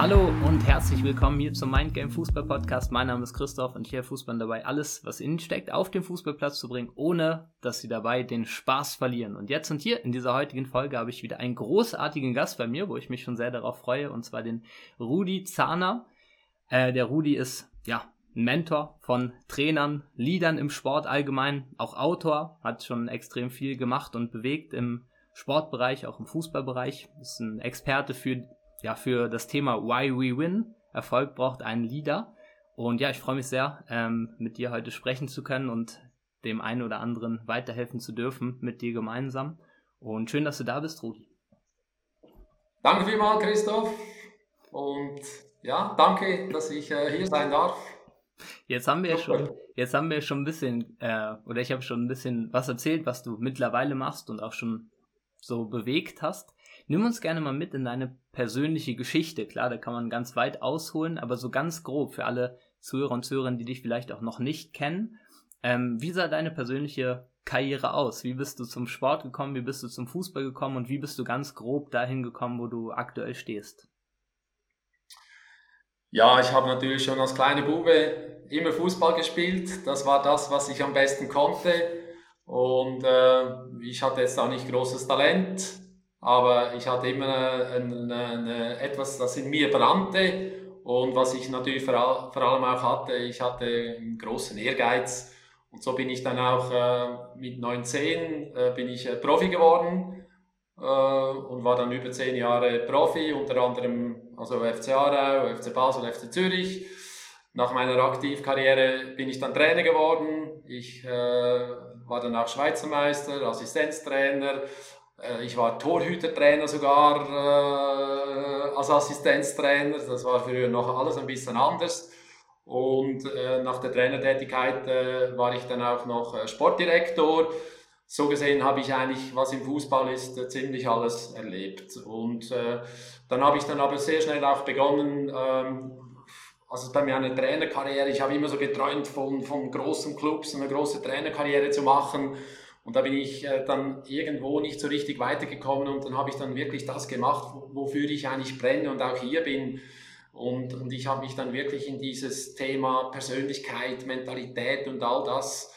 Hallo und herzlich willkommen hier zum Mindgame Fußball Podcast. Mein Name ist Christoph und hier Fußball dabei, alles, was innen steckt, auf den Fußballplatz zu bringen, ohne dass sie dabei den Spaß verlieren. Und jetzt und hier in dieser heutigen Folge habe ich wieder einen großartigen Gast bei mir, wo ich mich schon sehr darauf freue, und zwar den Rudi Zahner. Äh, der Rudi ist, ja, Mentor von Trainern, Leadern im Sport allgemein, auch Autor, hat schon extrem viel gemacht und bewegt im Sportbereich, auch im Fußballbereich, ist ein Experte für, ja, für das Thema Why We Win. Erfolg braucht einen Leader. Und ja, ich freue mich sehr, ähm, mit dir heute sprechen zu können und dem einen oder anderen weiterhelfen zu dürfen, mit dir gemeinsam. Und schön, dass du da bist, Rudi. Danke vielmals, Christoph. Und ja, danke, dass ich äh, hier sein darf. Jetzt haben wir schon, jetzt haben wir schon ein bisschen, äh, oder ich habe schon ein bisschen was erzählt, was du mittlerweile machst und auch schon so bewegt hast. Nimm uns gerne mal mit in deine persönliche Geschichte. Klar, da kann man ganz weit ausholen, aber so ganz grob für alle Zuhörer und Zuhörerinnen, die dich vielleicht auch noch nicht kennen. Ähm, wie sah deine persönliche Karriere aus? Wie bist du zum Sport gekommen? Wie bist du zum Fußball gekommen? Und wie bist du ganz grob dahin gekommen, wo du aktuell stehst? Ja, ich habe natürlich schon als kleine Bube immer Fußball gespielt. Das war das, was ich am besten konnte. Und äh, ich hatte jetzt auch nicht großes Talent, aber ich hatte immer eine, eine, etwas, das in mir brannte. Und was ich natürlich vor, all, vor, allem auch hatte, ich hatte einen großen Ehrgeiz. Und so bin ich dann auch äh, mit 19 äh, bin ich äh, Profi geworden äh, und war dann über zehn Jahre Profi, unter anderem also FC Aarau, FC Basel, FC Zürich. Nach meiner Aktivkarriere bin ich dann Trainer geworden. Ich äh, war dann auch Schweizer Meister, Assistenztrainer. Äh, ich war Torhütertrainer sogar äh, als Assistenztrainer. Das war früher noch alles ein bisschen anders. Und äh, nach der Trainertätigkeit äh, war ich dann auch noch äh, Sportdirektor so gesehen habe ich eigentlich, was im Fußball ist, äh, ziemlich alles erlebt. Und dann habe ich dann aber sehr schnell auch begonnen, ähm, also bei mir eine Trainerkarriere, ich habe immer so geträumt von, von großen Clubs, eine große Trainerkarriere zu machen. Und da bin ich äh, dann irgendwo nicht so richtig weitergekommen und dann habe ich dann wirklich das gemacht, wofür ich eigentlich brenne und auch hier bin. Und, und ich habe mich dann wirklich in dieses Thema Persönlichkeit, Mentalität und all das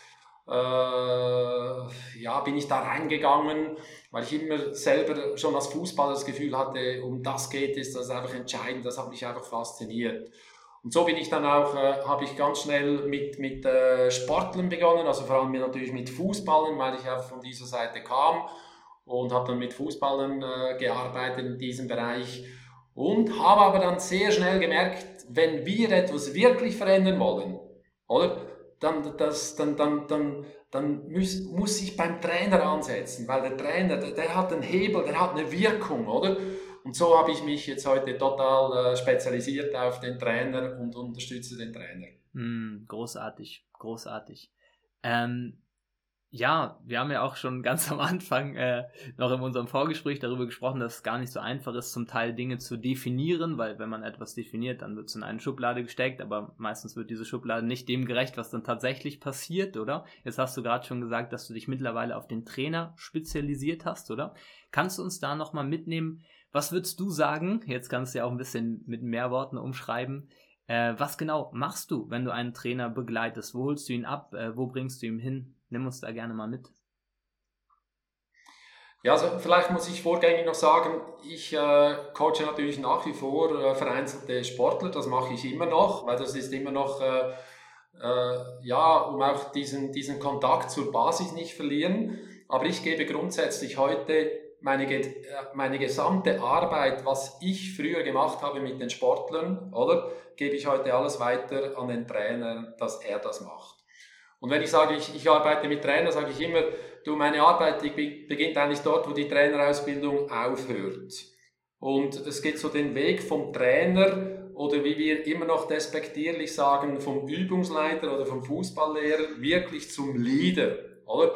äh, ja, bin ich da reingegangen, weil ich immer selber schon als Fußballer das Gefühl hatte, um das geht es, das ist einfach entscheidend, das hat mich einfach fasziniert. Und so bin ich dann auch, äh, habe ich ganz schnell mit, mit äh, Sportlern begonnen, also vor allem natürlich mit Fußballern, weil ich ja von dieser Seite kam und habe dann mit Fußballern äh, gearbeitet in diesem Bereich und habe aber dann sehr schnell gemerkt, wenn wir etwas wirklich verändern wollen, oder? dann, das, dann, dann, dann, dann muss, muss ich beim Trainer ansetzen, weil der Trainer, der, der, hat einen Hebel, der hat eine Wirkung, oder? Und so habe ich mich jetzt heute total äh, spezialisiert auf den Trainer und unterstütze den Trainer. Mm, großartig, großartig. Ähm, ja, wir haben ja auch schon ganz am Anfang äh, noch in unserem Vorgespräch darüber gesprochen, dass es gar nicht so einfach ist, zum Teil Dinge zu definieren, weil wenn man etwas definiert, dann wird es in eine Schublade gesteckt, aber meistens wird diese Schublade nicht dem gerecht, was dann tatsächlich passiert, oder? Jetzt hast du gerade schon gesagt, dass du dich mittlerweile auf den Trainer spezialisiert hast, oder? Kannst du uns da nochmal mitnehmen? Was würdest du sagen? Jetzt kannst du ja auch ein bisschen mit mehr Worten umschreiben. Äh, was genau machst du, wenn du einen Trainer begleitest? Wo holst du ihn ab? Äh, wo bringst du ihn hin? Nimm uns da gerne mal mit. Ja, also vielleicht muss ich vorgängig noch sagen, ich äh, coache natürlich nach wie vor äh, vereinzelte Sportler, das mache ich immer noch, weil das ist immer noch, äh, äh, ja, um auch diesen, diesen Kontakt zur Basis nicht verlieren. Aber ich gebe grundsätzlich heute meine, äh, meine gesamte Arbeit, was ich früher gemacht habe mit den Sportlern, oder, gebe ich heute alles weiter an den Trainer, dass er das macht. Und wenn ich sage, ich, ich arbeite mit Trainern, sage ich immer, du, meine Arbeit beginnt eigentlich dort, wo die Trainerausbildung aufhört. Und es geht so den Weg vom Trainer oder wie wir immer noch despektierlich sagen, vom Übungsleiter oder vom Fußballlehrer wirklich zum Leader. Oder?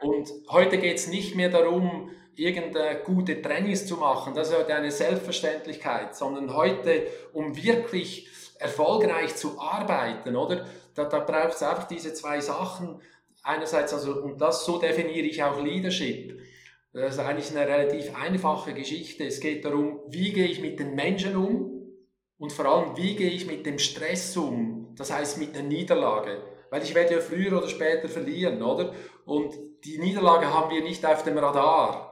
Und heute geht es nicht mehr darum, irgendeine gute Trainings zu machen, das ist heute eine Selbstverständlichkeit, sondern heute, um wirklich erfolgreich zu arbeiten, oder? Da, da braucht es einfach diese zwei Sachen. Einerseits, also, und das so definiere ich auch Leadership. Das ist eigentlich eine relativ einfache Geschichte. Es geht darum, wie gehe ich mit den Menschen um Und vor allem, wie gehe ich mit dem Stress um? Das heißt mit der Niederlage. Weil ich werde ja früher oder später verlieren, oder? Und die Niederlage haben wir nicht auf dem Radar.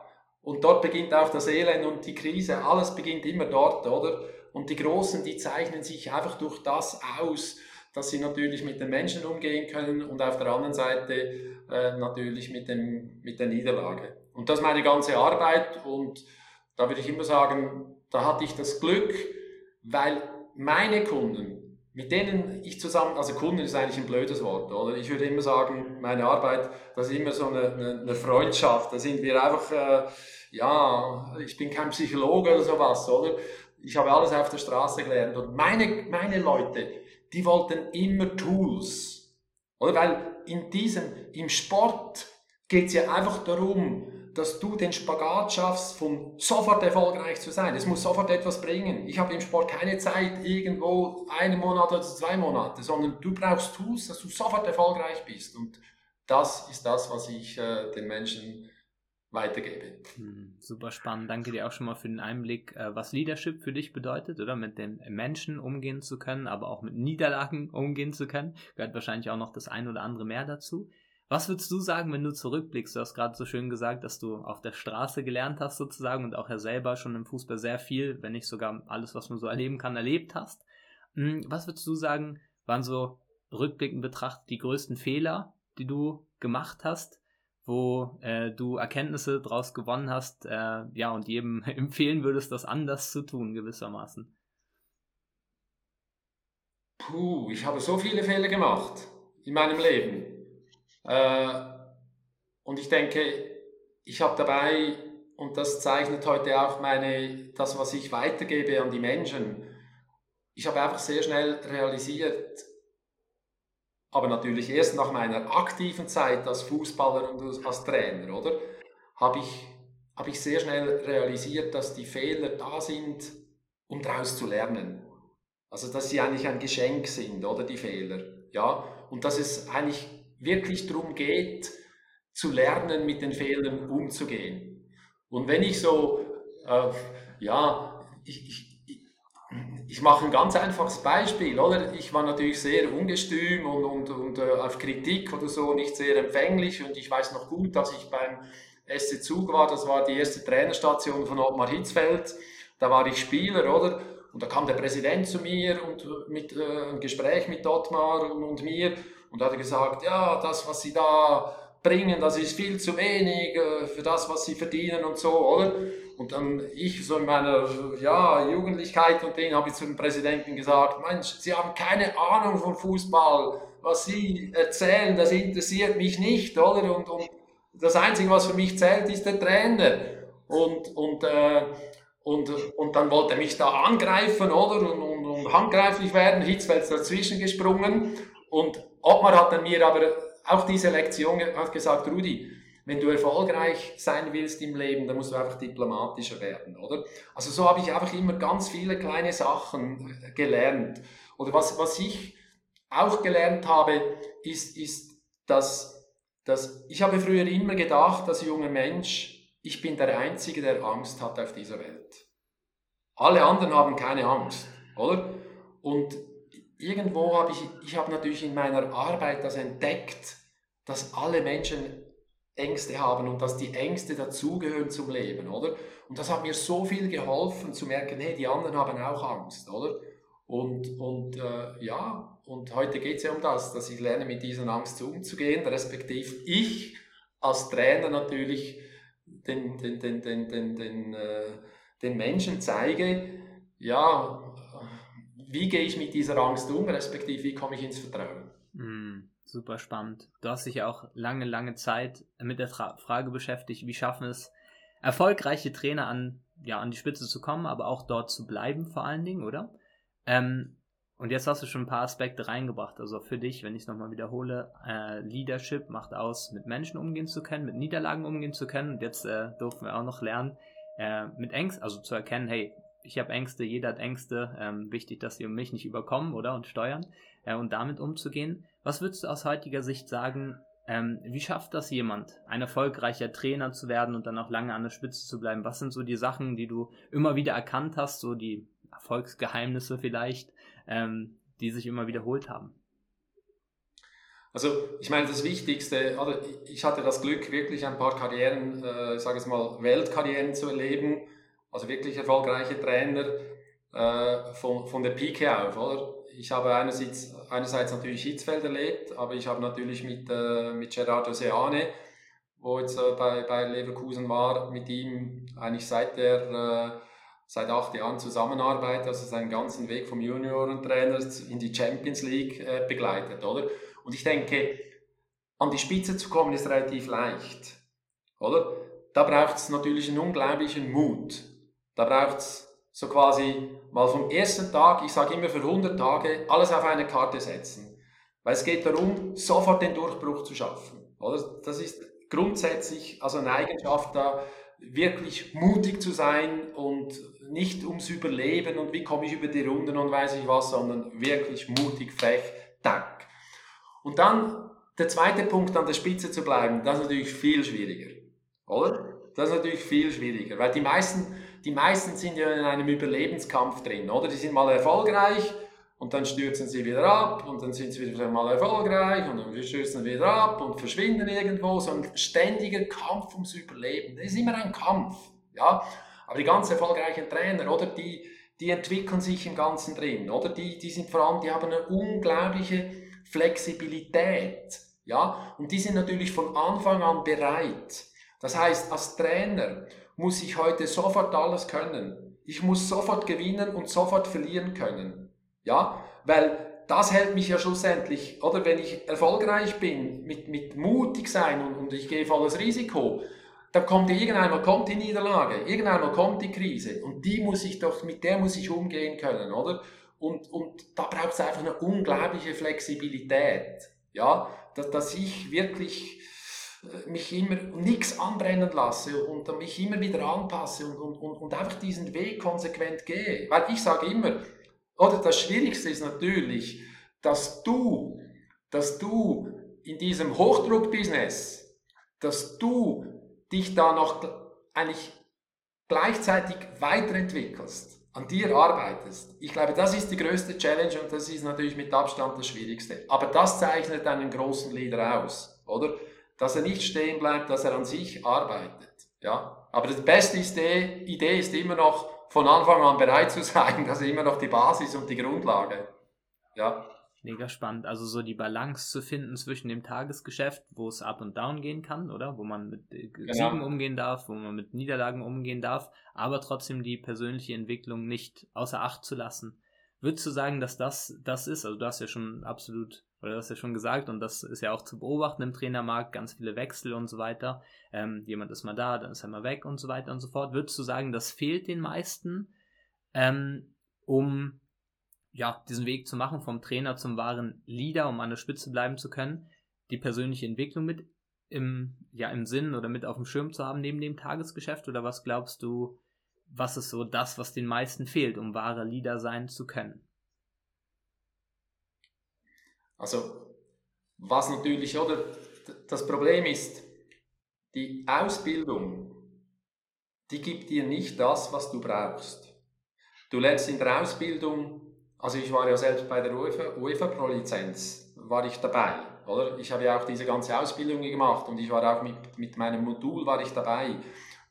Und dort beginnt auch das Elend und die Krise. Alles beginnt immer dort, oder? Und die Großen, die zeichnen sich einfach durch das aus, dass sie natürlich mit den Menschen umgehen können und auf der anderen Seite äh, natürlich mit, dem, mit der Niederlage. Und das ist meine ganze Arbeit und da würde ich immer sagen, da hatte ich das Glück, weil meine Kunden, mit denen ich zusammen, also Kunden ist eigentlich ein blödes Wort, oder? Ich würde immer sagen, meine Arbeit, das ist immer so eine, eine, Freundschaft, da sind wir einfach, äh, ja, ich bin kein Psychologe oder sowas, oder? Ich habe alles auf der Straße gelernt und meine, meine Leute, die wollten immer Tools, oder? Weil in diesem, im Sport geht es ja einfach darum, dass du den Spagat schaffst, von sofort erfolgreich zu sein. Es muss sofort etwas bringen. Ich habe im Sport keine Zeit, irgendwo einen Monat oder zwei Monate, sondern du brauchst Tools, dass du sofort erfolgreich bist. Und das ist das, was ich äh, den Menschen weitergebe. Hm, super spannend. Danke dir auch schon mal für den Einblick, äh, was Leadership für dich bedeutet, oder mit den Menschen umgehen zu können, aber auch mit Niederlagen umgehen zu können. Gehört wahrscheinlich auch noch das ein oder andere mehr dazu. Was würdest du sagen, wenn du zurückblickst? Du hast gerade so schön gesagt, dass du auf der Straße gelernt hast sozusagen und auch ja selber schon im Fußball sehr viel, wenn nicht sogar alles, was man so erleben kann, erlebt hast. Hm, was würdest du sagen, waren so rückblickend betrachtet die größten Fehler, die du gemacht hast, wo äh, du Erkenntnisse daraus gewonnen hast, äh, ja, und jedem empfehlen würdest, das anders zu tun, gewissermaßen? Puh, ich habe so viele Fehler gemacht in meinem Leben. Äh, und ich denke, ich habe dabei, und das zeichnet heute auch meine, das, was ich weitergebe an die Menschen, ich habe einfach sehr schnell realisiert, aber natürlich erst nach meiner aktiven Zeit als Fußballer und als Trainer, oder? Habe ich, habe ich sehr schnell realisiert, dass die Fehler da sind, um daraus zu lernen. Also, dass sie eigentlich ein Geschenk sind, oder die Fehler. Ja? Und dass es eigentlich wirklich darum geht, zu lernen, mit den Fehlern umzugehen. Und wenn ich so, äh, ja, ich, ich, ich mache ein ganz einfaches Beispiel, oder? Ich war natürlich sehr ungestüm und, und, und äh, auf Kritik oder so nicht sehr empfänglich und ich weiß noch gut, dass ich beim SC Zug war, das war die erste Trainerstation von Ottmar Hitzfeld, da war ich Spieler, oder? Und da kam der Präsident zu mir und mit äh, ein Gespräch mit Ottmar und, und mir und hat gesagt, ja, das, was sie da bringen, das ist viel zu wenig äh, für das, was sie verdienen und so, oder? Und dann ich so in meiner ja, Jugendlichkeit und den habe ich zum Präsidenten gesagt, Mensch, Sie haben keine Ahnung von Fußball, was Sie erzählen, das interessiert mich nicht, oder? Und, und das Einzige, was für mich zählt, ist der Trainer. Und, und, äh, und, und dann wollte er mich da angreifen, oder? Und, und, und handgreiflich werden, Hitzfeld dazwischen gesprungen und Ottmar hat dann mir aber auch diese Lektion hat gesagt, Rudi, wenn du erfolgreich sein willst im Leben, dann musst du einfach diplomatischer werden, oder? Also so habe ich einfach immer ganz viele kleine Sachen gelernt. Oder was, was ich auch gelernt habe, ist, ist dass, dass ich habe früher immer gedacht, als junger Mensch, ich bin der Einzige, der Angst hat auf dieser Welt. Alle anderen haben keine Angst, oder? Und irgendwo habe ich, ich habe natürlich in meiner Arbeit das entdeckt, dass alle Menschen Ängste haben und dass die Ängste dazugehören zum Leben, oder? Und das hat mir so viel geholfen zu merken, hey, die anderen haben auch Angst, oder? Und, und äh, ja, und heute geht es ja um das, dass ich lerne, mit dieser Angst umzugehen, respektive ich als Trainer natürlich den, den, den, den, den, den, äh, den Menschen zeige, ja, wie gehe ich mit dieser Angst um, respektive wie komme ich ins Vertrauen? Super spannend. Du hast dich ja auch lange, lange Zeit mit der Tra Frage beschäftigt, wie schaffen es erfolgreiche Trainer an, ja, an die Spitze zu kommen, aber auch dort zu bleiben vor allen Dingen, oder? Ähm, und jetzt hast du schon ein paar Aspekte reingebracht. Also für dich, wenn ich es nochmal wiederhole, äh, Leadership macht aus, mit Menschen umgehen zu können, mit Niederlagen umgehen zu können. Und jetzt äh, durften wir auch noch lernen, äh, mit Ängsten, also zu erkennen, hey, ich habe Ängste, jeder hat Ängste. Ähm, wichtig, dass sie um mich nicht überkommen, oder? Und steuern äh, und damit umzugehen. Was würdest du aus heutiger Sicht sagen? Ähm, wie schafft das jemand, ein erfolgreicher Trainer zu werden und dann auch lange an der Spitze zu bleiben? Was sind so die Sachen, die du immer wieder erkannt hast, so die Erfolgsgeheimnisse vielleicht, ähm, die sich immer wiederholt haben? Also ich meine, das Wichtigste, oder ich hatte das Glück, wirklich ein paar Karrieren, äh, ich sage es mal, Weltkarrieren zu erleben, also wirklich erfolgreiche Trainer äh, von, von der Pike auf, oder? Ich habe einerseits, einerseits natürlich Hitzfeld erlebt, aber ich habe natürlich mit, äh, mit Gerardo Seane, wo jetzt äh, bei, bei Leverkusen war, mit ihm eigentlich seit der äh, seit acht Jahren zusammenarbeitet, also seinen ganzen Weg vom Juniorentrainer in die Champions League äh, begleitet, oder? Und ich denke, an die Spitze zu kommen ist relativ leicht, oder? Da braucht es natürlich einen unglaublichen Mut. Da braucht es so quasi mal vom ersten Tag, ich sage immer für 100 Tage, alles auf eine Karte setzen. Weil es geht darum, sofort den Durchbruch zu schaffen. Oder? Das ist grundsätzlich also eine Eigenschaft da, wirklich mutig zu sein und nicht ums Überleben und wie komme ich über die Runden und weiß ich was, sondern wirklich mutig, frech, tack. Und dann der zweite Punkt, an der Spitze zu bleiben, das ist natürlich viel schwieriger. Oder? Das ist natürlich viel schwieriger, weil die meisten, die meisten sind ja in einem Überlebenskampf drin, oder? Die sind mal erfolgreich und dann stürzen sie wieder ab und dann sind sie wieder mal erfolgreich und dann stürzen sie wieder ab und verschwinden irgendwo. So ein ständiger Kampf ums Überleben. Das ist immer ein Kampf, ja? Aber die ganz erfolgreichen Trainer, oder? Die, die entwickeln sich im Ganzen drin, oder? Die, die sind vor allem, die haben eine unglaubliche Flexibilität. Ja? Und die sind natürlich von Anfang an bereit. Das heißt, als Trainer muss ich heute sofort alles können. Ich muss sofort gewinnen und sofort verlieren können. Ja? Weil das hält mich ja schlussendlich, oder wenn ich erfolgreich bin, mit, mit mutig sein und, und ich gehe volles Risiko, dann kommt irgendeinmal kommt die Niederlage, irgendeinmal kommt die Krise und die muss ich doch, mit der muss ich umgehen können, oder? Und, und da braucht es einfach eine unglaubliche Flexibilität. Ja, dass, dass ich wirklich mich immer nichts anbrennen lasse und mich immer wieder anpasse und, und, und, und einfach diesen Weg konsequent gehe. Weil ich sage immer, oder das Schwierigste ist natürlich, dass du, dass du in diesem Hochdruck-Business, dass du dich da noch eigentlich gleichzeitig weiterentwickelst an dir arbeitest. Ich glaube, das ist die größte Challenge und das ist natürlich mit Abstand das Schwierigste. Aber das zeichnet einen großen Leader aus, oder? Dass er nicht stehen bleibt, dass er an sich arbeitet. Ja? Aber die beste Idee ist immer noch, von Anfang an bereit zu sein. Das ist immer noch die Basis und die Grundlage. Ja. Mega spannend. Also so die Balance zu finden zwischen dem Tagesgeschäft, wo es up und down gehen kann, oder? Wo man mit äh, genau. Siegen umgehen darf, wo man mit Niederlagen umgehen darf, aber trotzdem die persönliche Entwicklung nicht außer Acht zu lassen. Würdest du sagen, dass das das ist? Also du hast ja schon absolut, oder du hast ja schon gesagt, und das ist ja auch zu beobachten im Trainermarkt, ganz viele Wechsel und so weiter. Ähm, jemand ist mal da, dann ist er mal weg und so weiter und so fort. Würdest du sagen, das fehlt den meisten, ähm, um ja, diesen Weg zu machen, vom Trainer zum wahren Leader, um an der Spitze bleiben zu können, die persönliche Entwicklung mit im, ja, im Sinn oder mit auf dem Schirm zu haben neben dem Tagesgeschäft? Oder was glaubst du, was ist so das, was den meisten fehlt, um wahre Leader sein zu können? Also, was natürlich, oder, das Problem ist, die Ausbildung, die gibt dir nicht das, was du brauchst. Du lernst in der Ausbildung also ich war ja selbst bei der UEFA, UEFA Pro Lizenz, war ich dabei, oder? Ich habe ja auch diese ganze Ausbildung gemacht und ich war auch mit, mit meinem Modul war ich dabei.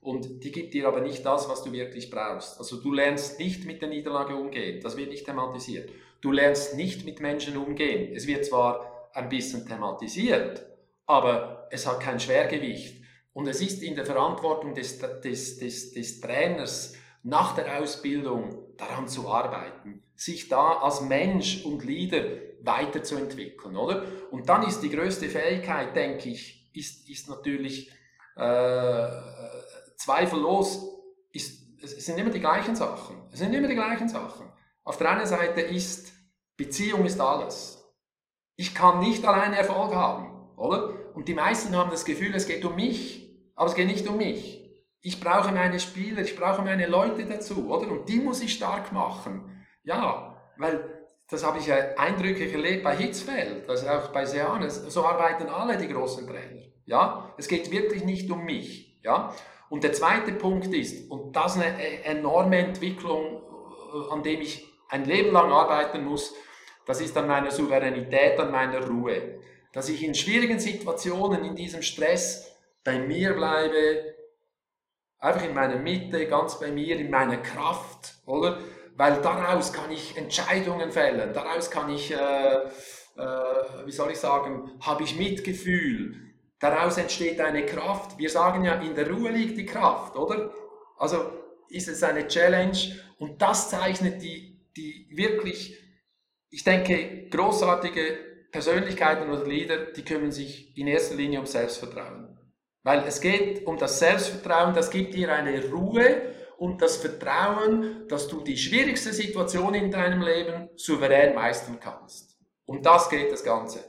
Und die gibt dir aber nicht das, was du wirklich brauchst. Also du lernst nicht mit der Niederlage umgehen, das wird nicht thematisiert. Du lernst nicht mit Menschen umgehen. Es wird zwar ein bisschen thematisiert, aber es hat kein Schwergewicht. Und es ist in der Verantwortung des, des, des, des Trainers nach der Ausbildung daran zu arbeiten sich da als Mensch und Leader weiterzuentwickeln, oder? Und dann ist die größte Fähigkeit, denke ich, ist, ist natürlich äh, zweifellos, ist, es sind immer die gleichen Sachen. Es sind immer die gleichen Sachen. Auf der einen Seite ist Beziehung ist alles. Ich kann nicht alleine Erfolg haben, oder? Und die meisten haben das Gefühl, es geht um mich, aber es geht nicht um mich. Ich brauche meine Spieler, ich brauche meine Leute dazu, oder? Und die muss ich stark machen. Ja, weil das habe ich ja eindrücklich erlebt bei Hitzfeld, also auch bei Seanes. So arbeiten alle die großen Trainer. Ja, es geht wirklich nicht um mich. Ja, und der zweite Punkt ist, und das ist eine e-, enorme Entwicklung, an dem ich ein Leben lang arbeiten muss, das ist an meiner Souveränität, an meiner Ruhe. Dass ich in schwierigen Situationen, in diesem Stress bei mir bleibe, einfach in meiner Mitte, ganz bei mir, in meiner Kraft, oder? Weil daraus kann ich Entscheidungen fällen, daraus kann ich, äh, äh, wie soll ich sagen, habe ich Mitgefühl, daraus entsteht eine Kraft. Wir sagen ja, in der Ruhe liegt die Kraft, oder? Also ist es eine Challenge und das zeichnet die, die wirklich, ich denke, großartige Persönlichkeiten oder Leader, die kümmern sich in erster Linie um Selbstvertrauen. Weil es geht um das Selbstvertrauen, das gibt dir eine Ruhe und das Vertrauen, dass du die schwierigste Situation in deinem Leben souverän meistern kannst. Um das geht das Ganze.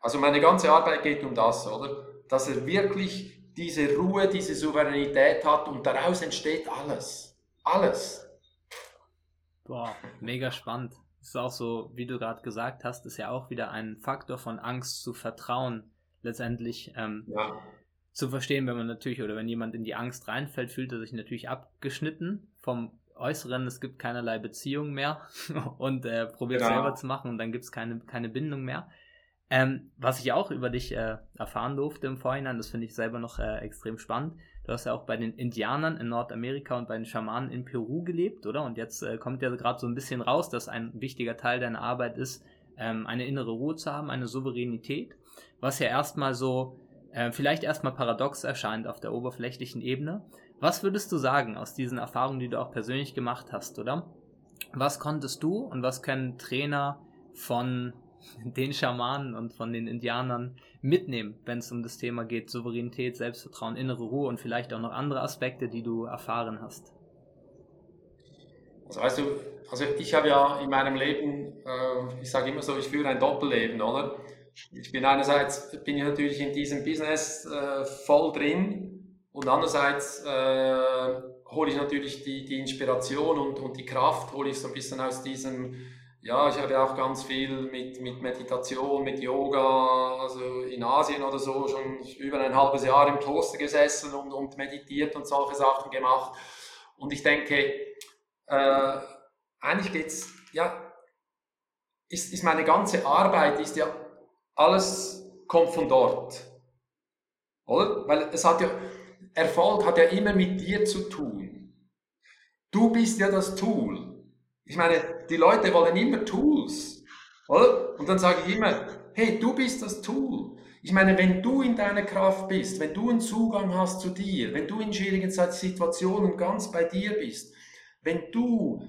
Also meine ganze Arbeit geht um das, oder? Dass er wirklich diese Ruhe, diese Souveränität hat und daraus entsteht alles. Alles. Boah, mega spannend. Das ist auch so, wie du gerade gesagt hast, ist ja auch wieder ein Faktor von Angst zu vertrauen. Letztendlich ähm, ja. zu verstehen, wenn man natürlich oder wenn jemand in die Angst reinfällt, fühlt er sich natürlich abgeschnitten vom Äußeren. Es gibt keinerlei Beziehung mehr und äh, probiert ja. selber zu machen und dann gibt es keine, keine Bindung mehr. Ähm, was ich auch über dich äh, erfahren durfte im Vorhinein, das finde ich selber noch äh, extrem spannend. Du hast ja auch bei den Indianern in Nordamerika und bei den Schamanen in Peru gelebt, oder? Und jetzt äh, kommt ja gerade so ein bisschen raus, dass ein wichtiger Teil deiner Arbeit ist, ähm, eine innere Ruhe zu haben, eine Souveränität, was ja erstmal so, äh, vielleicht erstmal paradox erscheint auf der oberflächlichen Ebene. Was würdest du sagen aus diesen Erfahrungen, die du auch persönlich gemacht hast, oder? Was konntest du und was können Trainer von den Schamanen und von den Indianern mitnehmen, wenn es um das Thema geht, Souveränität, Selbstvertrauen, innere Ruhe und vielleicht auch noch andere Aspekte, die du erfahren hast? Also weißt du, also ich habe ja in meinem Leben, äh, ich sage immer so, ich führe ein Doppelleben, oder? Ich bin einerseits bin ich natürlich in diesem Business äh, voll drin und andererseits äh, hole ich natürlich die, die Inspiration und, und die Kraft, hole ich so ein bisschen aus diesem ja, ich habe auch ganz viel mit, mit Meditation, mit Yoga, also in Asien oder so, schon über ein halbes Jahr im Kloster gesessen und, und meditiert und solche Sachen gemacht. Und ich denke, äh, eigentlich geht's, ja, ist, ist meine ganze Arbeit, ist ja, alles kommt von dort. Oder? Weil es hat ja, Erfolg hat ja immer mit dir zu tun. Du bist ja das Tool. Ich meine, die Leute wollen immer Tools, oder? Und dann sage ich immer, hey, du bist das Tool. Ich meine, wenn du in deiner Kraft bist, wenn du einen Zugang hast zu dir, wenn du in schwierigen Situationen ganz bei dir bist, wenn du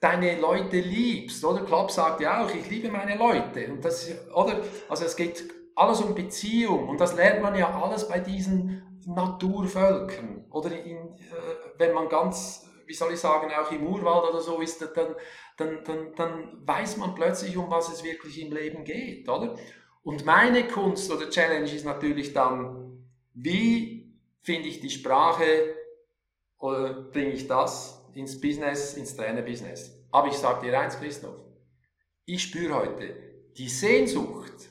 deine Leute liebst, oder? Klopp sagt ja auch, ich liebe meine Leute. Und das, oder? Also es geht alles um Beziehung und das lernt man ja alles bei diesen Naturvölkern oder in, äh, wenn man ganz wie soll ich sagen, auch im Urwald oder so ist, dann, dann, dann, dann weiß man plötzlich, um was es wirklich im Leben geht, oder? Und meine Kunst oder Challenge ist natürlich dann, wie finde ich die Sprache oder bringe ich das ins Business, ins Trainerbusiness. Aber ich sage dir eins, Christoph, ich spüre heute die Sehnsucht,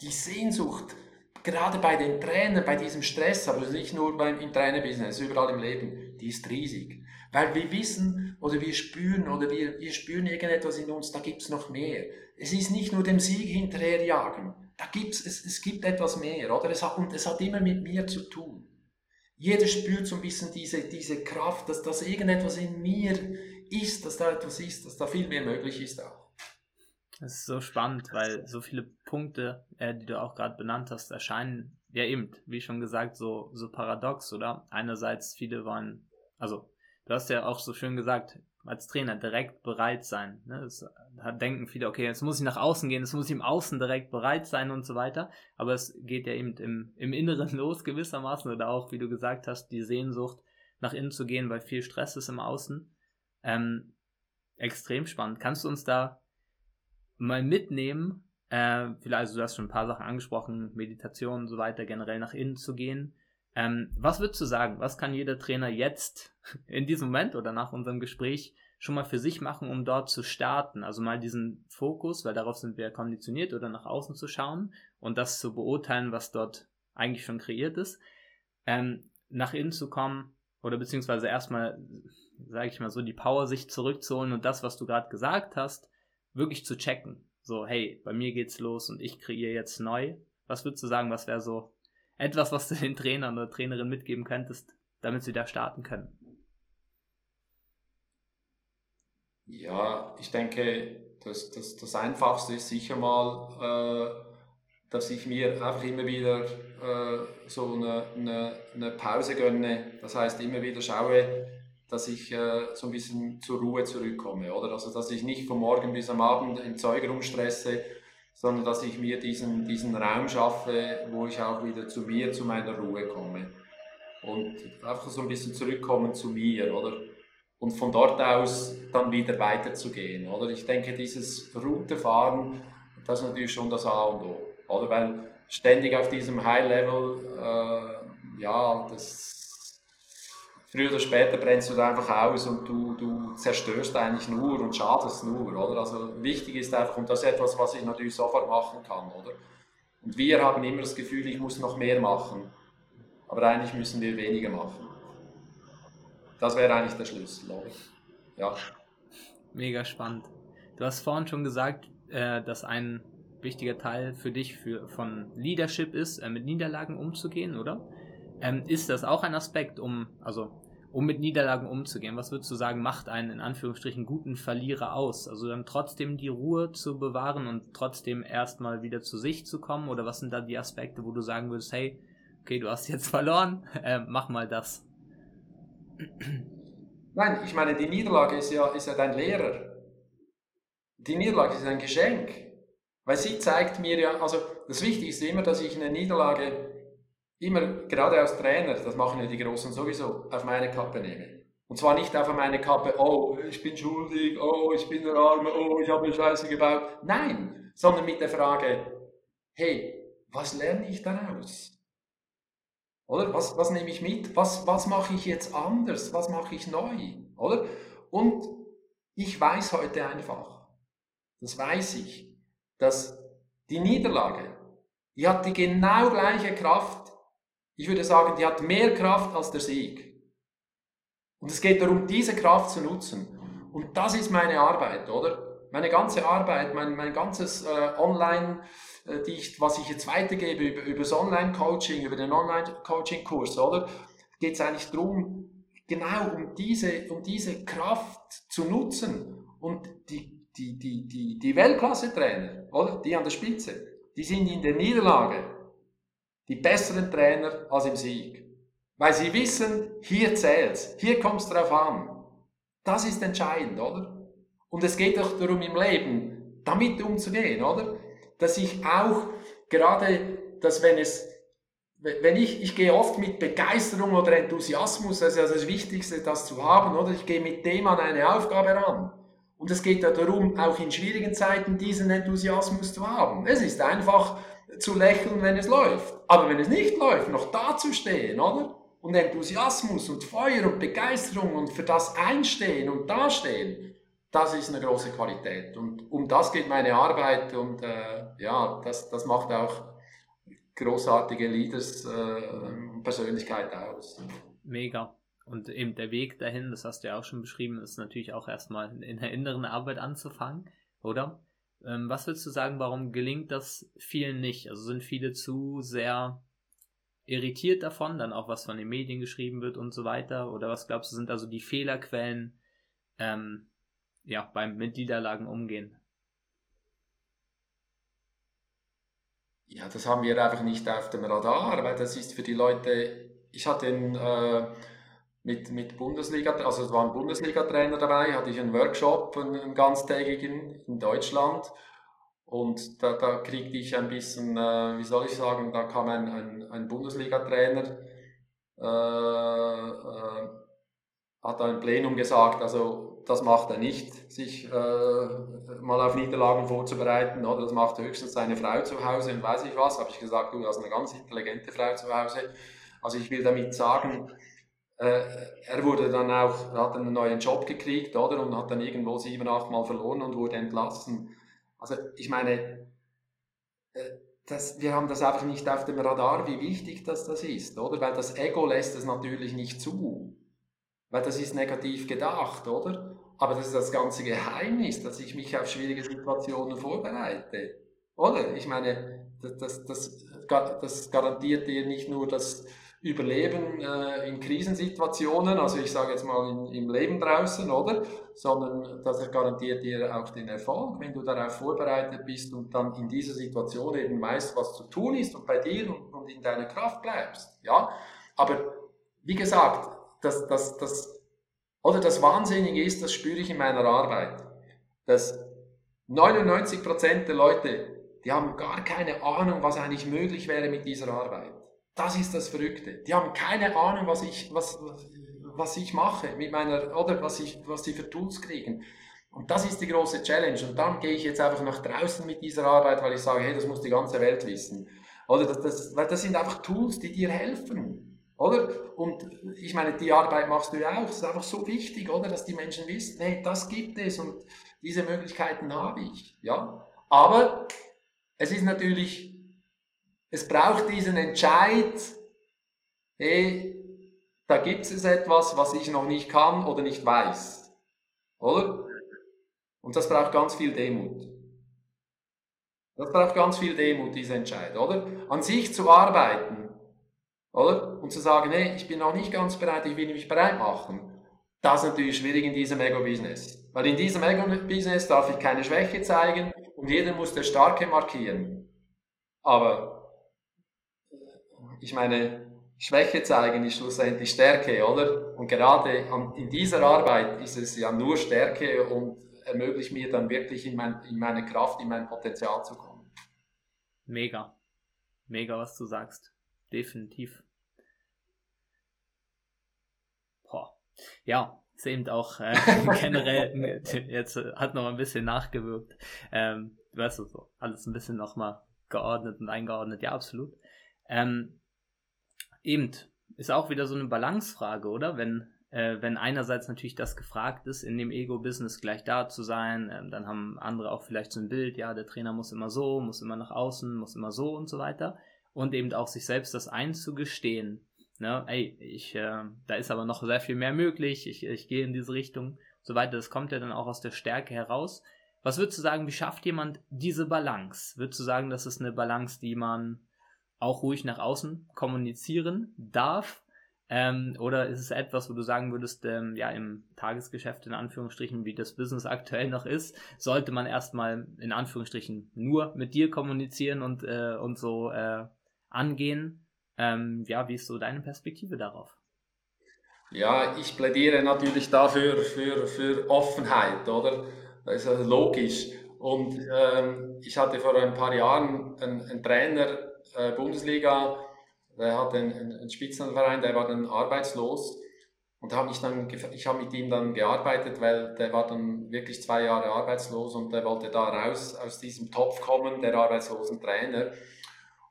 die Sehnsucht, gerade bei den Trainern, bei diesem Stress, aber nicht nur beim, im Trainerbusiness, überall im Leben, die ist riesig. Weil wir wissen oder wir spüren oder wir, wir spüren irgendetwas in uns, da gibt's noch mehr. Es ist nicht nur dem Sieg hinterherjagen. Da gibt's, es, es gibt etwas mehr, oder? Es hat, und es hat immer mit mir zu tun. Jeder spürt so ein bisschen diese, diese Kraft, dass das irgendetwas in mir ist, dass da etwas ist, dass da viel mehr möglich ist auch. Das ist so spannend, weil so viele Punkte, äh, die du auch gerade benannt hast, erscheinen ja eben, wie schon gesagt, so, so paradox, oder? Einerseits viele wollen, also du hast ja auch so schön gesagt, als Trainer direkt bereit sein. Ne? Das, da denken viele, okay, jetzt muss ich nach außen gehen, jetzt muss ich im Außen direkt bereit sein und so weiter. Aber es geht ja eben im, im Inneren los gewissermaßen oder auch, wie du gesagt hast, die Sehnsucht nach innen zu gehen, weil viel Stress ist im Außen. Ähm, extrem spannend. Kannst du uns da mal mitnehmen? Äh, vielleicht, also du hast schon ein paar Sachen angesprochen, Meditation und so weiter, generell nach innen zu gehen. Ähm, was würdest du sagen? Was kann jeder Trainer jetzt in diesem Moment oder nach unserem Gespräch schon mal für sich machen, um dort zu starten? Also mal diesen Fokus, weil darauf sind wir konditioniert, oder nach außen zu schauen und das zu beurteilen, was dort eigentlich schon kreiert ist, ähm, nach innen zu kommen oder beziehungsweise erstmal, sage ich mal so, die Power sich zurückzuholen und das, was du gerade gesagt hast, wirklich zu checken. So, hey, bei mir geht's los und ich kreiere jetzt neu. Was würdest du sagen, was wäre so etwas, was du den Trainern oder Trainerin mitgeben könntest, damit sie da starten können? Ja, ich denke, das, das, das Einfachste ist sicher mal, äh, dass ich mir einfach immer wieder äh, so eine, eine, eine, Pause gönne. Das heißt, immer wieder schaue, dass ich äh, so ein bisschen zur Ruhe zurückkomme, oder? Also, dass ich nicht von morgen bis am Abend im Zeug rumstresse, sondern dass ich mir diesen, diesen Raum schaffe, wo ich auch wieder zu mir, zu meiner Ruhe komme. Und einfach so ein bisschen zurückkommen zu mir, oder? Und von dort aus dann wieder weiterzugehen, oder? Ich denke, dieses Routefahren, das ist natürlich schon das A und O. Oder weil ständig auf diesem High Level, äh, ja, das früher oder später brennst du da einfach aus und du, du zerstörst eigentlich nur und schadest nur, oder? Also wichtig ist einfach, und das ist etwas, was ich natürlich sofort machen kann, oder? Und wir haben immer das Gefühl, ich muss noch mehr machen. Aber eigentlich müssen wir weniger machen. Das wäre eigentlich der Schlüssel, oder? Ja. Mega spannend. Du hast vorhin schon gesagt, äh, dass ein wichtiger Teil für dich für, von Leadership ist, äh, mit Niederlagen umzugehen, oder? Ähm, ist das auch ein Aspekt, um, also, um mit Niederlagen umzugehen? Was würdest du sagen, macht einen in Anführungsstrichen guten Verlierer aus? Also dann trotzdem die Ruhe zu bewahren und trotzdem erstmal wieder zu sich zu kommen? Oder was sind da die Aspekte, wo du sagen würdest, hey, okay, du hast jetzt verloren, äh, mach mal das? Nein, ich meine, die Niederlage ist ja, ist ja dein Lehrer. Die Niederlage ist ein Geschenk. Weil sie zeigt mir ja, also das Wichtigste ist immer, dass ich eine Niederlage immer, gerade als Trainer, das machen ja die Großen sowieso, auf meine Kappe nehme. Und zwar nicht auf meine Kappe, oh, ich bin schuldig, oh, ich bin der Arme, oh, ich habe eine Scheiße gebaut. Nein, sondern mit der Frage, hey, was lerne ich daraus? Oder was, was nehme ich mit? Was, was mache ich jetzt anders? Was mache ich neu? Oder? Und ich weiß heute einfach, das weiß ich, dass die Niederlage, die hat die genau gleiche Kraft. Ich würde sagen, die hat mehr Kraft als der Sieg. Und es geht darum, diese Kraft zu nutzen. Und das ist meine Arbeit, oder? Meine ganze Arbeit, mein, mein ganzes äh, Online, äh, ich, was ich jetzt weitergebe über, über das Online-Coaching, über den Online-Coaching-Kurs, oder? Geht es eigentlich darum, genau um diese, um diese Kraft zu nutzen und die die, die, die, die Weltklasse-Trainer, oder? Die an der Spitze, die sind in der Niederlage die besseren Trainer als im Sieg. Weil sie wissen, hier zählt's, hier kommt's drauf an. Das ist entscheidend, oder? Und es geht doch darum im Leben, damit umzugehen, oder? Dass ich auch gerade, dass wenn es, wenn ich, ich gehe oft mit Begeisterung oder Enthusiasmus, das ist ja das Wichtigste, das zu haben, oder? Ich gehe mit dem an eine Aufgabe ran. Und es geht ja darum, auch in schwierigen Zeiten diesen Enthusiasmus zu haben. Es ist einfach zu lächeln, wenn es läuft. Aber wenn es nicht läuft, noch da zu stehen, oder? Und Enthusiasmus und Feuer und Begeisterung und für das einstehen und dastehen, das ist eine große Qualität. Und um das geht meine Arbeit und äh, ja, das, das macht auch großartige Leaders äh, Persönlichkeit aus. Mega. Und eben der Weg dahin, das hast du ja auch schon beschrieben, ist natürlich auch erstmal in der inneren Arbeit anzufangen, oder? Ähm, was würdest du sagen, warum gelingt das vielen nicht? Also sind viele zu sehr irritiert davon, dann auch was von den Medien geschrieben wird und so weiter? Oder was glaubst du, sind also die Fehlerquellen ähm, ja, beim mit umgehen? Ja, das haben wir einfach nicht auf dem Radar, weil das ist für die Leute, ich hatte in, äh, mit, mit Bundesliga, also es war ein Bundesliga-Trainer dabei, hatte ich einen Workshop, einen, einen ganztägigen in Deutschland. Und da, da kriegte ich ein bisschen, äh, wie soll ich sagen, da kam ein, ein, ein Bundesliga-Trainer, äh, äh, hat da im Plenum gesagt, also das macht er nicht, sich äh, mal auf Niederlagen vorzubereiten, oder das macht höchstens seine Frau zu Hause und weiß ich was. Habe ich gesagt, du hast eine ganz intelligente Frau zu Hause. Also ich will damit sagen, er wurde dann auch, hat einen neuen Job gekriegt, oder? Und hat dann irgendwo sieben, acht Mal verloren und wurde entlassen. Also, ich meine, äh, das, wir haben das einfach nicht auf dem Radar, wie wichtig das, das ist, oder? Weil das Ego lässt es natürlich nicht zu. weil das ist negativ gedacht, oder? Aber das ist das ganze Geheimnis, dass ich mich auf schwierige Situationen vorbereite. Oder? Ich meine, das, das, das, garantiert dir nicht nur das Überleben äh, in Krisensituationen, also ich sage jetzt mal in, im Leben draußen, oder? Sondern das garantiert dir auch den Erfolg, wenn du darauf vorbereitet bist und dann in dieser Situation eben weißt, was zu tun ist und bei dir und, und in deiner Kraft bleibst. Ja? Aber wie gesagt, das, das, das, oder das Wahnsinnige ist, das spüre ich in meiner Arbeit, dass 99% der Leute, die haben gar keine Ahnung, was eigentlich möglich wäre mit dieser Arbeit. Das ist das Verrückte. Die haben keine Ahnung, was ich, was, was ich mache mit meiner, oder was, ich, was sie für Tools kriegen. Und das ist die große Challenge. Und dann gehe ich jetzt einfach nach draußen mit dieser Arbeit, weil ich sage, hey, das muss die ganze Welt wissen. Oder das, das, weil das sind einfach Tools, die dir helfen. Oder? Und ich meine, die Arbeit machst du ja auch. Es ist einfach so wichtig, oder? Dass die Menschen wissen, hey, das gibt es und diese Möglichkeiten habe ich. Ja? Aber es ist natürlich es braucht diesen Entscheid, hey, da gibt es etwas, was ich noch nicht kann oder nicht weiß. Oder? Und das braucht ganz viel Demut. Das braucht ganz viel Demut, dieser Entscheid, oder? An sich zu arbeiten, oder? Und zu sagen, hey, ich bin noch nicht ganz bereit, ich will mich bereit machen. Das ist natürlich schwierig in diesem Ego-Business. Weil in diesem Ego-Business darf ich keine Schwäche zeigen und jeder muss der Starke markieren. Aber ich meine, Schwäche zeigen ist schlussendlich Stärke, oder? Und gerade in dieser Arbeit ist es ja nur Stärke und ermöglicht mir dann wirklich in, mein, in meine Kraft, in mein Potenzial zu kommen. Mega. Mega, was du sagst. Definitiv. Boah. Ja, ist eben auch äh, generell, jetzt hat noch ein bisschen nachgewirkt. Ähm, weißt du, so alles ein bisschen nochmal geordnet und eingeordnet. Ja, absolut. Ähm, eben, ist auch wieder so eine Balancefrage, oder? Wenn, äh, wenn einerseits natürlich das gefragt ist, in dem Ego-Business gleich da zu sein, äh, dann haben andere auch vielleicht so ein Bild, ja, der Trainer muss immer so, muss immer nach außen, muss immer so und so weiter. Und eben auch sich selbst das einzugestehen. Ne? Ey, ich, äh, da ist aber noch sehr viel mehr möglich, ich, ich gehe in diese Richtung, so weiter. Das kommt ja dann auch aus der Stärke heraus. Was würdest du sagen, wie schafft jemand diese Balance? Würdest du sagen, das ist eine Balance, die man auch ruhig nach außen kommunizieren darf? Ähm, oder ist es etwas, wo du sagen würdest, ähm, ja, im Tagesgeschäft in Anführungsstrichen, wie das Business aktuell noch ist, sollte man erstmal in Anführungsstrichen nur mit dir kommunizieren und, äh, und so äh, angehen? Ähm, ja, wie ist so deine Perspektive darauf? Ja, ich plädiere natürlich dafür für, für Offenheit, oder? Das ist also logisch. Und ähm, ich hatte vor ein paar Jahren einen, einen Trainer, äh, Bundesliga, der hat einen, einen Spitzenverein, der war dann arbeitslos. Und habe ich dann, ich habe mit ihm dann gearbeitet, weil der war dann wirklich zwei Jahre arbeitslos und der wollte da raus aus diesem Topf kommen, der arbeitslosen Trainer.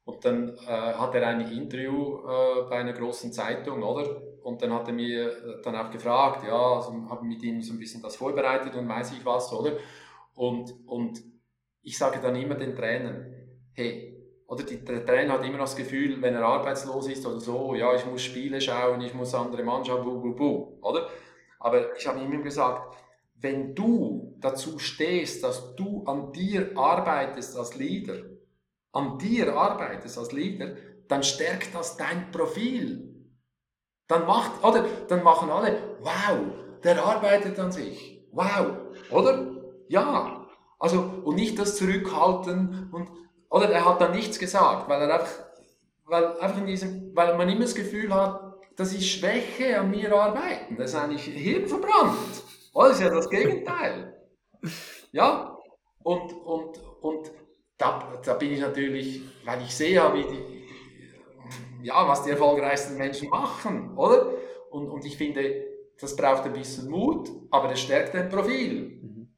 Und dann äh, hat er ein Interview äh, bei einer großen Zeitung, oder? Und dann hat er mir dann auch gefragt, ja, also habe mit ihm so ein bisschen das vorbereitet und weiß ich was, oder? Und, und ich sage dann immer den Trainern, hey, oder die, der Trainer hat immer das Gefühl, wenn er arbeitslos ist oder so, ja, ich muss Spiele schauen, ich muss andere Mannschaften, bu, bu, bu, oder? Aber ich habe ihm immer gesagt, wenn du dazu stehst, dass du an dir arbeitest als Leader, an dir arbeitest als Leader, dann stärkt das dein Profil. Dann macht, oder, dann machen alle, wow, der arbeitet an sich. Wow, oder? Ja. Also, und nicht das Zurückhalten und, oder er hat dann nichts gesagt, weil er einfach, weil einfach in diesem, weil man immer das Gefühl hat, das ist Schwäche an mir arbeiten. Das ist eigentlich hirnverbrannt. Oh, das ist ja das Gegenteil. Ja, und, und, und da, da bin ich natürlich, weil ich sehe ja, wie die, ja, was die erfolgreichsten Menschen machen, oder? Und, und ich finde, das braucht ein bisschen Mut, aber es stärkt dein Profil. Mhm.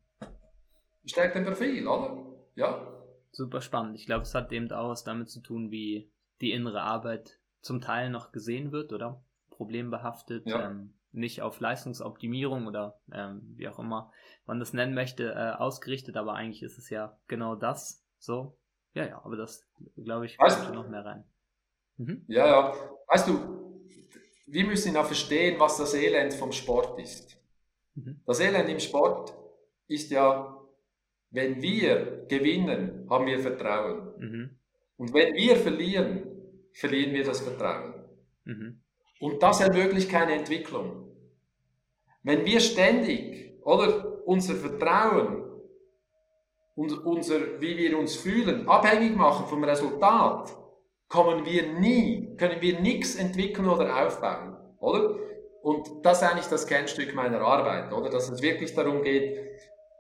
Stärkt dein Profil, oder? Ja super spannend. Ich glaube, es hat eben auch was damit zu tun, wie die innere Arbeit zum Teil noch gesehen wird, oder? Problembehaftet, ja. ähm, nicht auf Leistungsoptimierung oder ähm, wie auch immer man das nennen möchte, äh, ausgerichtet, aber eigentlich ist es ja genau das. So. Ja, ja, aber das glaube ich weißt kommt noch mehr rein. Mhm. Ja, ja. Weißt du, wir müssen ja verstehen, was das Elend vom Sport ist. Mhm. Das Elend im Sport ist ja, wenn wir gewinnen, haben wir Vertrauen. Mhm. Und wenn wir verlieren, verlieren wir das Vertrauen. Mhm. Und das ermöglicht keine Entwicklung. Wenn wir ständig, oder unser Vertrauen und unser, wie wir uns fühlen, abhängig machen vom Resultat, kommen wir nie, können wir nichts entwickeln oder aufbauen, oder? Und das ist eigentlich das Kernstück meiner Arbeit, oder? Dass es wirklich darum geht,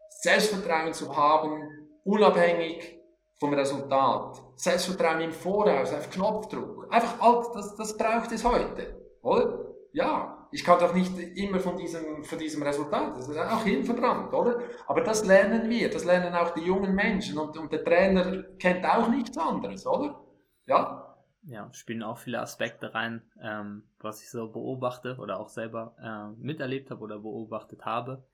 Selbstvertrauen zu haben, unabhängig vom Resultat. Selbstvertrauen im Voraus, auf Knopfdruck. Einfach, das, das braucht es heute, oder? Ja, ich kann doch nicht immer von diesem, von diesem Resultat, das ist auch hilfebrand, oder? Aber das lernen wir, das lernen auch die jungen Menschen und, und der Trainer kennt auch nichts anderes, oder? Ja, ja, spielen auch viele Aspekte rein, ähm, was ich so beobachte oder auch selber äh, miterlebt habe oder beobachtet habe.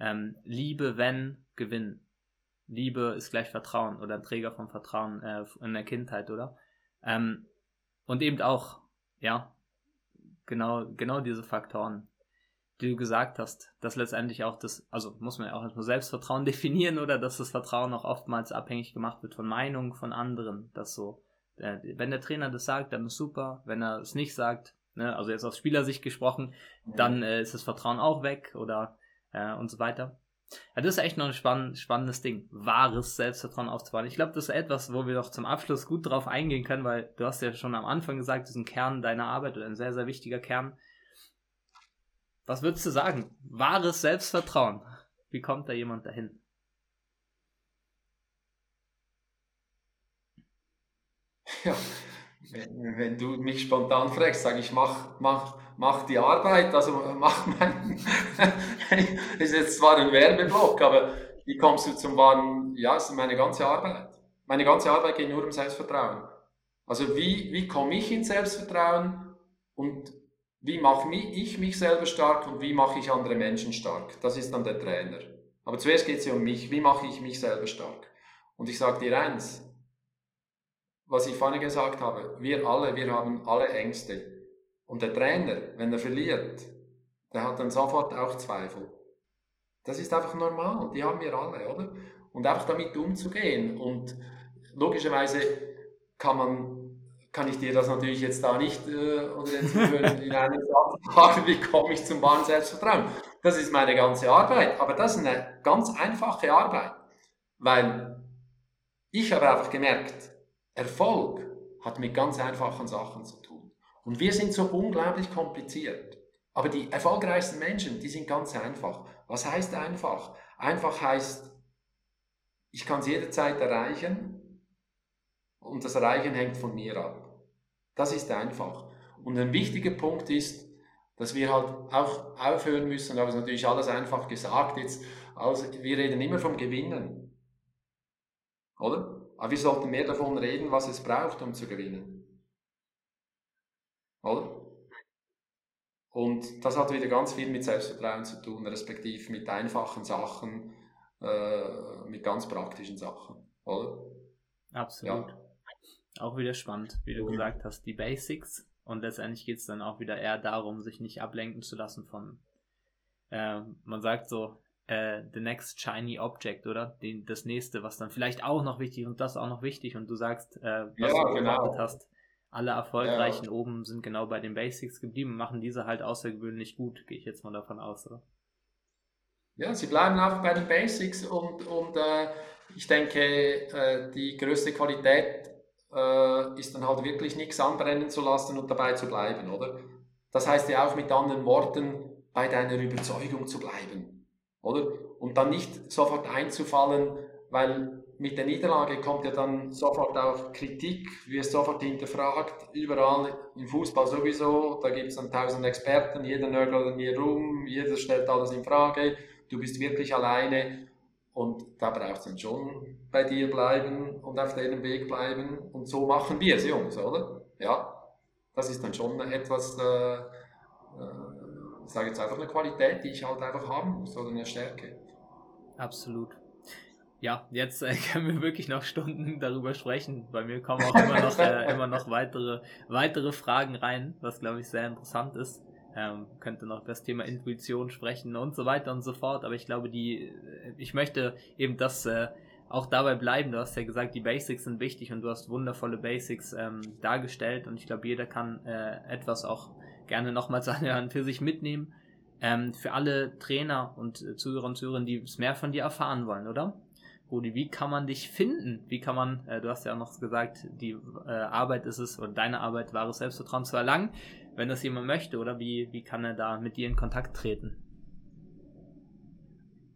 Ähm, Liebe, wenn, Gewinn. Liebe ist gleich Vertrauen oder Träger von Vertrauen äh, in der Kindheit, oder? Ähm, und eben auch, ja, genau, genau diese Faktoren, die du gesagt hast, dass letztendlich auch das, also muss man ja auch erstmal Selbstvertrauen definieren oder dass das Vertrauen auch oftmals abhängig gemacht wird von Meinungen von anderen, dass so äh, wenn der Trainer das sagt, dann ist super. Wenn er es nicht sagt, ne, also jetzt aus Spielersicht gesprochen, dann äh, ist das Vertrauen auch weg oder äh, und so weiter. Ja, das ist echt noch ein spann spannendes Ding, wahres Selbstvertrauen aufzubauen. Ich glaube, das ist etwas, wo wir doch zum Abschluss gut drauf eingehen können, weil du hast ja schon am Anfang gesagt, das ist ein Kern deiner Arbeit oder ein sehr, sehr wichtiger Kern. Was würdest du sagen? Wahres Selbstvertrauen. Wie kommt da jemand dahin? Ja, wenn, wenn, du mich spontan fragst, sage ich, mach, mach, mach die Arbeit, also mach mein, ist jetzt zwar ein Werbeblock, aber wie kommst du zum wahren, ja, es ist meine ganze Arbeit. Meine ganze Arbeit geht nur um Selbstvertrauen. Also wie, wie komme ich ins Selbstvertrauen und wie mache ich mich selber stark und wie mache ich andere Menschen stark? Das ist dann der Trainer. Aber zuerst geht es ja um mich. Wie mache ich mich selber stark? Und ich sage dir eins, was ich vorhin gesagt habe, wir alle, wir haben alle Ängste. Und der Trainer, wenn er verliert, der hat dann sofort auch Zweifel. Das ist einfach normal, die haben wir alle, oder? Und einfach damit umzugehen. Und logischerweise kann man, kann ich dir das natürlich jetzt da nicht äh, oder jetzt in einem Satz sagen, wie komme ich zum wahren Selbstvertrauen. Das ist meine ganze Arbeit, aber das ist eine ganz einfache Arbeit, weil ich habe einfach gemerkt, Erfolg hat mit ganz einfachen Sachen zu tun. Und wir sind so unglaublich kompliziert. Aber die erfolgreichsten Menschen, die sind ganz einfach. Was heißt einfach? Einfach heißt, ich kann es jederzeit erreichen und das Erreichen hängt von mir ab. Das ist einfach. Und ein wichtiger Punkt ist, dass wir halt auch aufhören müssen, aber es ist natürlich alles einfach gesagt jetzt, also wir reden immer vom Gewinnen. Oder? Aber wir sollten mehr davon reden, was es braucht, um zu gewinnen. Oder? Und das hat wieder ganz viel mit Selbstvertrauen zu tun, respektive mit einfachen Sachen, äh, mit ganz praktischen Sachen. Oder? Absolut. Ja. Auch wieder spannend, wie du mhm. gesagt hast, die Basics. Und letztendlich geht es dann auch wieder eher darum, sich nicht ablenken zu lassen von, äh, man sagt so, äh, the next shiny object, oder? Den, das nächste, was dann vielleicht auch noch wichtig ist und das auch noch wichtig und du sagst, äh, was ja, du genau. hast, alle Erfolgreichen ja. oben sind genau bei den Basics geblieben machen diese halt außergewöhnlich gut, gehe ich jetzt mal davon aus, oder? Ja, sie bleiben auch bei den Basics und, und äh, ich denke, äh, die größte Qualität äh, ist dann halt wirklich nichts anbrennen zu lassen und dabei zu bleiben, oder? Das heißt ja auch mit anderen Worten, bei deiner Überzeugung zu bleiben oder? Und dann nicht sofort einzufallen, weil mit der Niederlage kommt ja dann sofort auch Kritik, wirst sofort hinterfragt, überall im Fußball sowieso, da gibt es dann tausend Experten, jeder nörgelt an mir rum, jeder stellt alles in Frage, du bist wirklich alleine und da brauchst du dann schon bei dir bleiben und auf deinem Weg bleiben und so machen wir es, Jungs, oder? Ja, das ist dann schon etwas, äh, äh, ich sage jetzt einfach eine Qualität, die ich halt einfach haben muss oder eine Stärke. Absolut. Ja, jetzt äh, können wir wirklich noch Stunden darüber sprechen. Bei mir kommen auch immer noch, äh, immer noch weitere, weitere Fragen rein, was glaube ich sehr interessant ist. Ähm, könnte noch das Thema Intuition sprechen und so weiter und so fort. Aber ich glaube, die, äh, ich möchte eben das äh, auch dabei bleiben. Du hast ja gesagt, die Basics sind wichtig und du hast wundervolle Basics ähm, dargestellt und ich glaube, jeder kann äh, etwas auch gerne nochmals anhören für sich mitnehmen. Ähm, für alle Trainer und äh, Zuhörer und Zuhörerinnen, die es mehr von dir erfahren wollen, oder? Rudi, wie kann man dich finden? Wie kann man, äh, du hast ja auch noch gesagt, die äh, Arbeit ist es, oder deine Arbeit, wahres Selbstvertrauen zu erlangen, wenn das jemand möchte, oder wie, wie kann er da mit dir in Kontakt treten?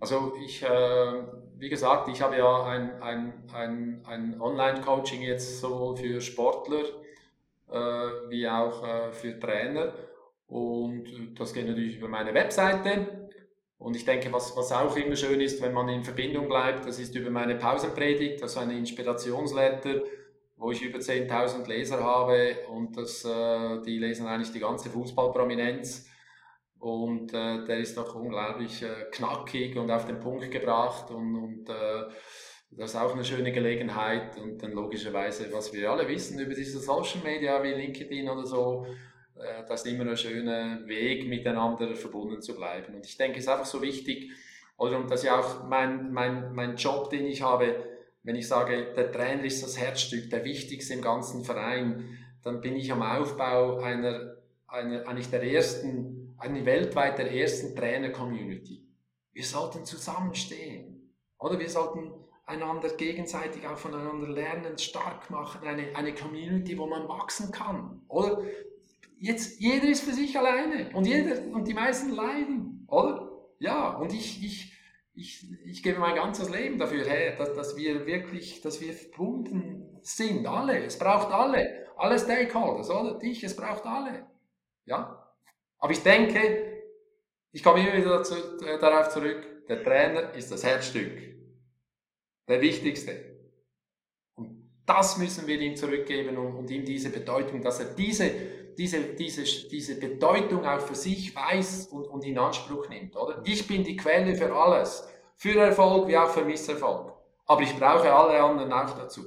Also ich, äh, wie gesagt, ich habe ja ein, ein, ein, ein Online-Coaching jetzt sowohl für Sportler äh, wie auch äh, für Trainer. Und das geht natürlich über meine Webseite. Und ich denke, was, was auch immer schön ist, wenn man in Verbindung bleibt, das ist über meine Pausenpredigt, also eine Inspirationsletter, wo ich über 10.000 Leser habe und das, äh, die lesen eigentlich die ganze Fußballprominenz. Und äh, der ist doch unglaublich äh, knackig und auf den Punkt gebracht und, und äh, das ist auch eine schöne Gelegenheit und dann logischerweise, was wir alle wissen über diese Social Media wie LinkedIn oder so, äh, das ist immer ein schöner Weg, miteinander verbunden zu bleiben. Und ich denke, es ist einfach so wichtig, oder und das ist ja auch mein, mein, mein Job, den ich habe, wenn ich sage, der Trainer ist das Herzstück, der wichtigste im ganzen Verein, dann bin ich am Aufbau einer, einer eigentlich der ersten, eine weltweit der ersten Trainer-Community. Wir sollten zusammenstehen. Oder wir sollten einander gegenseitig auch voneinander lernen, stark machen, eine, eine Community, wo man wachsen kann. Oder jetzt, jeder ist für sich alleine und jeder, und die meisten leiden, oder? Ja, und ich, ich, ich, ich gebe mein ganzes Leben dafür her, dass, dass wir wirklich, dass wir verbunden sind, alle. Es braucht alle, alle Stakeholders, oder? Dich, es braucht alle. Ja? Aber ich denke, ich komme immer wieder dazu, äh, darauf zurück, der Trainer ist das Herzstück. Der wichtigste. Das müssen wir ihm zurückgeben und, und ihm diese Bedeutung, dass er diese diese, diese, diese Bedeutung auch für sich weiß und, und in Anspruch nimmt. Oder? Ich bin die Quelle für alles, für Erfolg wie auch für Misserfolg. Aber ich brauche alle anderen auch dazu.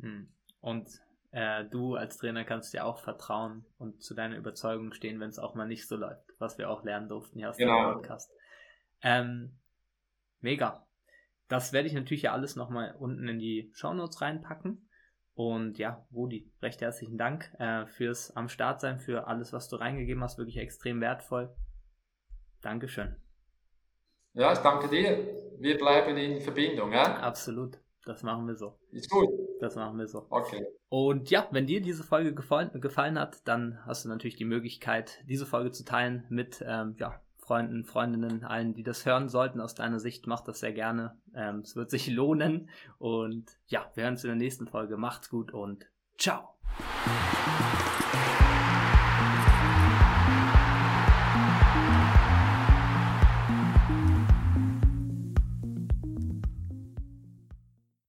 Hm. Und äh, du als Trainer kannst dir auch vertrauen und zu deiner Überzeugung stehen, wenn es auch mal nicht so läuft, was wir auch lernen durften hier aus genau. dem Podcast. Ähm, mega. Das werde ich natürlich ja alles nochmal unten in die Shownotes reinpacken. Und ja, Rudi, recht herzlichen Dank äh, fürs am Start sein, für alles, was du reingegeben hast, wirklich extrem wertvoll. Dankeschön. Ja, ich danke dir. Wir bleiben in Verbindung, ja? Absolut. Das machen wir so. Ist gut. Das machen wir so. Okay. Und ja, wenn dir diese Folge gefallen, gefallen hat, dann hast du natürlich die Möglichkeit, diese Folge zu teilen mit ähm, ja, Freunden, Freundinnen, allen, die das hören sollten. Aus deiner Sicht macht das sehr gerne. Ähm, es wird sich lohnen. Und ja, wir hören uns in der nächsten Folge. Macht's gut und ciao.